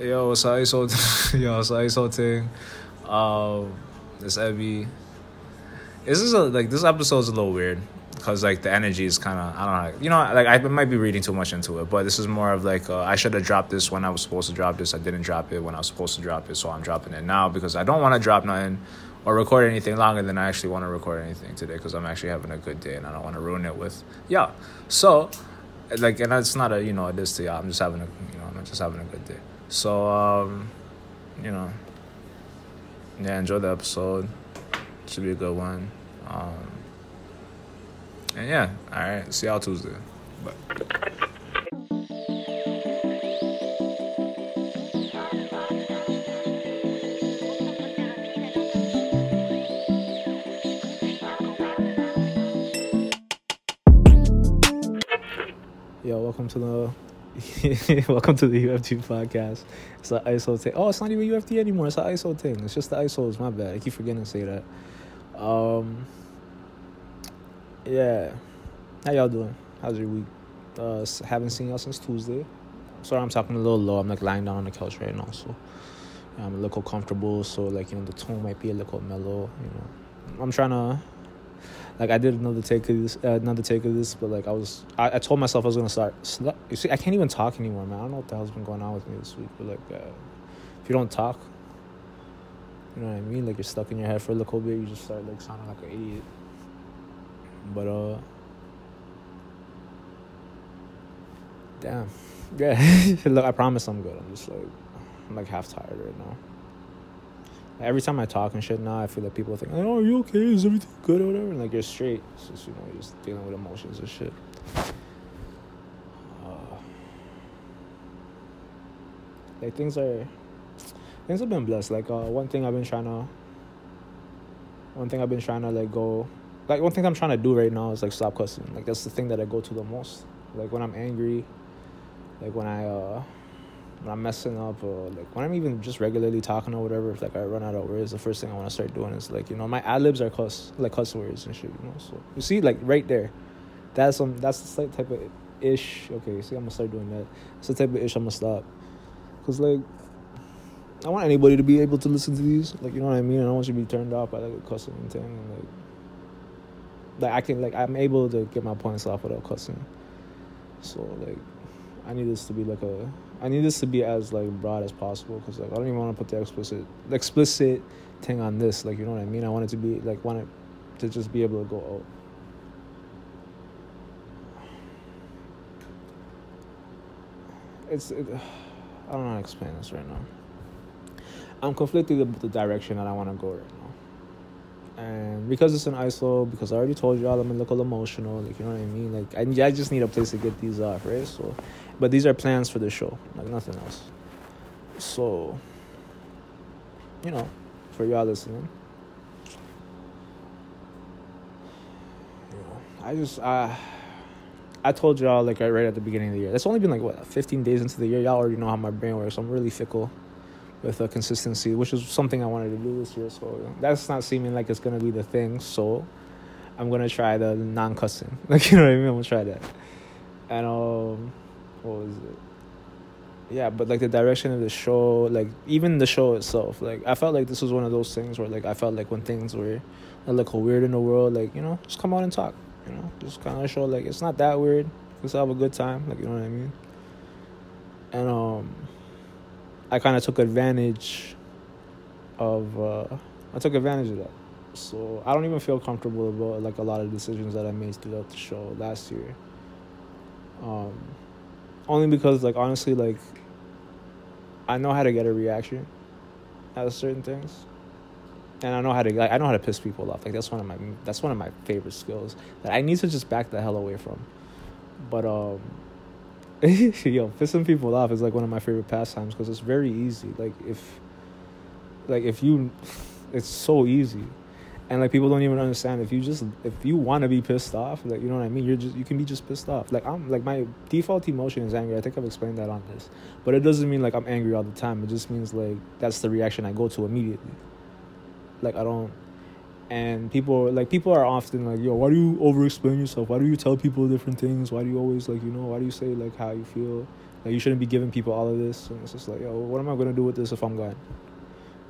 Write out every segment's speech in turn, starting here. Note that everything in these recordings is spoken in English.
Yo, it's ISO. Yo, it's ISO thing. Um, it's Ebby. This is a, like this episode's a little weird because like the energy is kind of I don't know. You know, like I might be reading too much into it, but this is more of like uh, I should have dropped this when I was supposed to drop this. I didn't drop it when I was supposed to drop it, so I'm dropping it now because I don't want to drop nothing or record anything longer than I actually want to record anything today because I'm actually having a good day and I don't want to ruin it with yeah. So like and that's not a you know a diss to y'all. I'm just having a you know I'm just having a good day. So um, you know, yeah, enjoy the episode. Should be a good one. Um, and yeah, all right. See y'all Tuesday. Bye. Welcome to the welcome to the UFT podcast. It's the ISO thing. Oh, it's not even UFT anymore. It's the ISO thing. It's just the ISOs. My bad. I keep forgetting to say that. Um, yeah. How y'all doing? How's your week? Uh, haven't seen y'all since Tuesday. Sorry, I'm talking a little low. I'm like lying down on the couch right now, so I'm a little comfortable. So like you know, the tone might be a little mellow. You know, I'm trying to like I did another take of this, uh, another take of this, but like I was, I, I told myself I was gonna start. You see, I can't even talk anymore, man. I don't know what the hell's been going on with me this week, but like, uh, if you don't talk, you know what I mean. Like you're stuck in your head for a little bit, you just start like sounding like an idiot. But uh, damn, yeah. Look, I promise I'm good. I'm just like, I'm like half tired right now. Every time I talk and shit now, I feel like people think, "Oh, are you okay? Is everything good or whatever?" And like you're straight. It's just you know, you're just dealing with emotions and shit. Uh, like things are, things have been blessed. Like uh, one thing I've been trying to, one thing I've been trying to like go, like one thing I'm trying to do right now is like stop cussing. Like that's the thing that I go to the most. Like when I'm angry, like when I uh when I'm messing up or like when I'm even just regularly talking or whatever, if like I run out of words, the first thing I want to start doing is like you know my ad libs are cuss like cuss words and shit. You know, so you see like right there, that's some that's the slight type of ish. Okay, see, I'm gonna start doing that. It's the type of ish I'm gonna stop, cause like I want anybody to be able to listen to these. Like you know what I mean. I don't want you to be turned off by like a cussing thing and like like I can like I'm able to get my points off without cussing. So like I need this to be like a I need this to be as like broad as possible because like I don't even want to put the explicit the explicit thing on this like you know what I mean I want it to be like want it to just be able to go out. It's it, I don't know how to explain this right now. I'm conflicted about the direction that I want to go right now. And because it's an ISO, because I already told y'all I'm a little emotional, like you know what I mean. Like I, I just need a place to get these off, right? So, but these are plans for the show, like nothing else. So, you know, for y'all listening, I just I I told y'all like right at the beginning of the year. It's only been like what 15 days into the year. Y'all already know how my brain works. I'm really fickle with uh, consistency, which is something I wanted to do this year. So that's not seeming like it's gonna be the thing. So I'm gonna try the non-cussing. Like you know what I mean? I'm gonna try that. And um, what was it? Yeah, but like the direction of the show, like even the show itself, like I felt like this was one of those things where like I felt like when things were a little weird in the world, like you know, just come out and talk. You know, just kind of show like it's not that weird. Just have a good time. Like you know what I mean. And um. I kind of took advantage of uh, I took advantage of that. So I don't even feel comfortable about like a lot of decisions that I made throughout the show last year. Um, only because like honestly like I know how to get a reaction out of certain things. And I know how to like I know how to piss people off. Like that's one of my that's one of my favorite skills that I need to just back the hell away from. But um yo, pissing people off is like one of my favorite pastimes because it's very easy. Like if, like if you, it's so easy, and like people don't even understand. If you just if you want to be pissed off, like you know what I mean, you're just you can be just pissed off. Like I'm like my default emotion is anger. I think I've explained that on this, but it doesn't mean like I'm angry all the time. It just means like that's the reaction I go to immediately. Like I don't, and people like people are often like yo why do you over explain yourself why do you tell people different things why do you always like you know why do you say like how you feel like you shouldn't be giving people all of this and it's just like yo what am i going to do with this if i'm gone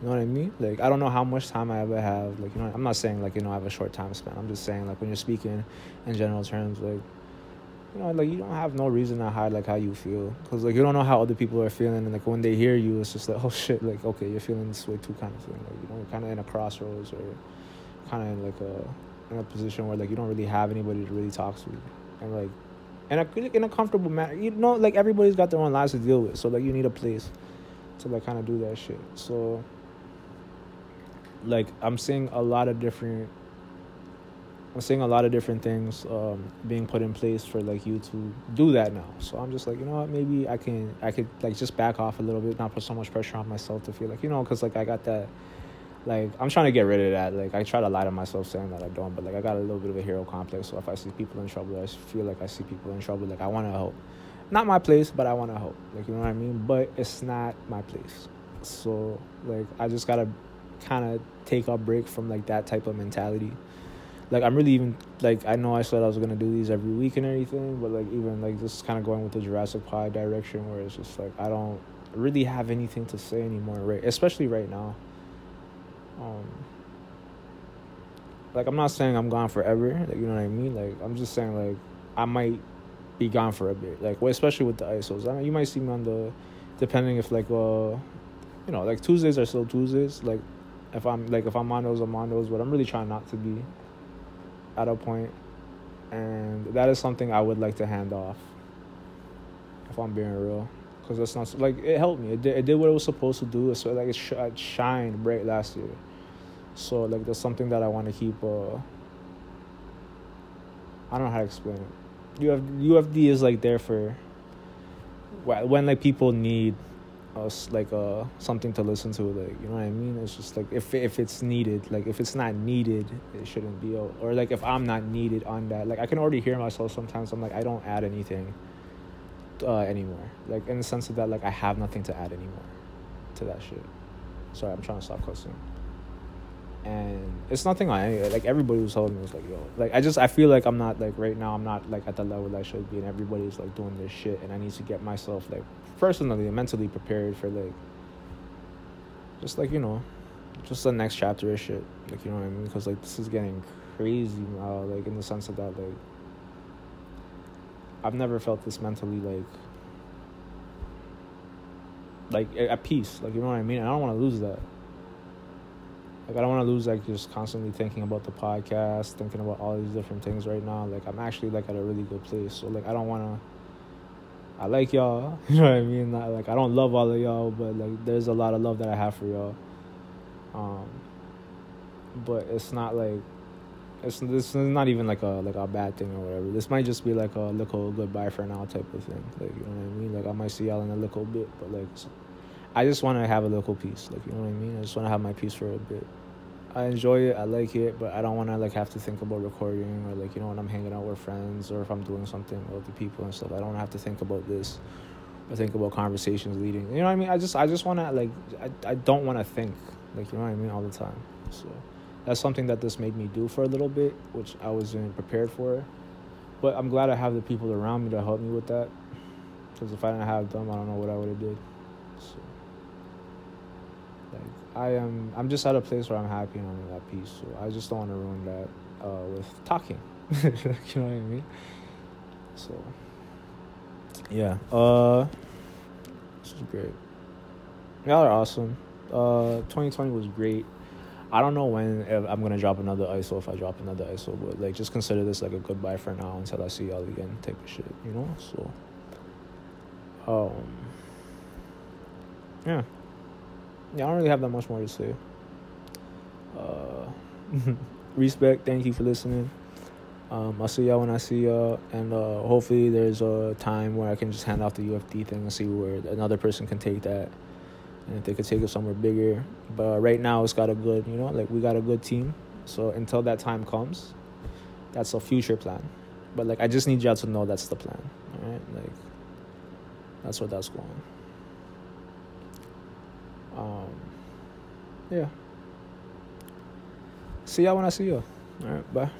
you know what i mean like i don't know how much time i ever have like you know i'm not saying like you know i have a short time span i'm just saying like when you're speaking in general terms like you know, like you don't have no reason to hide like how you feel, cause like you don't know how other people are feeling, and like when they hear you, it's just like, oh shit, like okay, you're feeling this way too, kind of thing. Like you know, kind of in a crossroads or kind of in like a in a position where like you don't really have anybody to really talk to, and like in a in a comfortable manner. You know, like everybody's got their own lives to deal with, so like you need a place to like kind of do that shit. So like I'm seeing a lot of different I'm seeing a lot of different things um, being put in place for like you to do that now. So I'm just like, you know what, maybe I can, I could like just back off a little bit, not put so much pressure on myself to feel like, you know, because like I got that, like I'm trying to get rid of that. Like I try to lie to myself saying that I don't, but like I got a little bit of a hero complex. So if I see people in trouble, I feel like I see people in trouble. Like I want to help, not my place, but I want to help. Like you know what I mean. But it's not my place. So like I just gotta kind of take a break from like that type of mentality like I'm really even like I know I said I was gonna do these every week and everything, but like even like this is kind of going with the Jurassic Pod direction where it's just like I don't really have anything to say anymore, right? Especially right now. Um, like I'm not saying I'm gone forever, like you know what I mean. Like I'm just saying like I might be gone for a bit, like well, especially with the ISOs. I mean, you might see me on the, depending if like uh, you know, like Tuesdays are still Tuesdays. Like if I'm like if I'm on those, on those, but I'm really trying not to be at a point, and that is something I would like to hand off. If I'm being real, because that's not like it helped me. It did, it did what it was supposed to do. So like it, sh- it shined bright last year. So like that's something that I want to keep. Uh, I don't know how to explain it. UF, UFD is like there for when like people need us like uh something to listen to like you know what i mean? It's just like if if it's needed like if it's not needed it shouldn't be or like if i'm not needed on that like i can already hear myself sometimes i'm like i don't add anything uh anymore. Like in the sense of that like i have nothing to add anymore to that shit. Sorry i'm trying to stop cussing. And it's nothing any like everybody was telling me was like yo like i just i feel like i'm not like right now i'm not like at the level i should be and everybody's like doing this shit and i need to get myself like personally mentally prepared for like just like you know just the next chapter of shit like you know what i mean because like this is getting crazy now like in the sense of that like i've never felt this mentally like like at peace like you know what i mean i don't want to lose that like I don't want to lose like just constantly thinking about the podcast, thinking about all these different things right now. Like I'm actually like at a really good place. So like I don't want to I like y'all. You know what I mean? Not, like I don't love all of y'all, but like there's a lot of love that I have for y'all. Um, but it's not like it's this is not even like a like a bad thing or whatever. This might just be like a little goodbye for now type of thing. Like you know what I mean? Like I might see y'all in a little bit, but like I just want to have a little peace. Like you know what I mean? I just want to have my peace for a bit. I enjoy it. I like it, but I don't want to like have to think about recording or like you know when I'm hanging out with friends or if I'm doing something with the people and stuff. I don't have to think about this or think about conversations leading. You know what I mean? I just I just want to like I I don't want to think like you know what I mean all the time. So that's something that this made me do for a little bit, which I wasn't prepared for. But I'm glad I have the people around me to help me with that. Because if I didn't have them, I don't know what I would have did. So. I am I'm just at a place where I'm happy and I'm at peace. So I just don't want to ruin that uh, with talking. you know what I mean? So yeah, uh, this is great. Y'all are awesome. Uh, 2020 was great. I don't know when I'm gonna drop another ISO if I drop another ISO, but like just consider this like a goodbye for now until I see y'all again type of shit, you know. So, um, yeah yeah, I don't really have that much more to say. Uh, respect. Thank you for listening. Um, I'll see y'all when I see y'all, and uh, hopefully there's a time where I can just hand off the UFD thing and see where another person can take that, and if they could take it somewhere bigger. But uh, right now it's got a good, you know, like we got a good team. So until that time comes, that's a future plan. But like I just need y'all to know that's the plan. All right, like that's what that's going. Um, yeah. see y'all when I see y'all. All right, bye.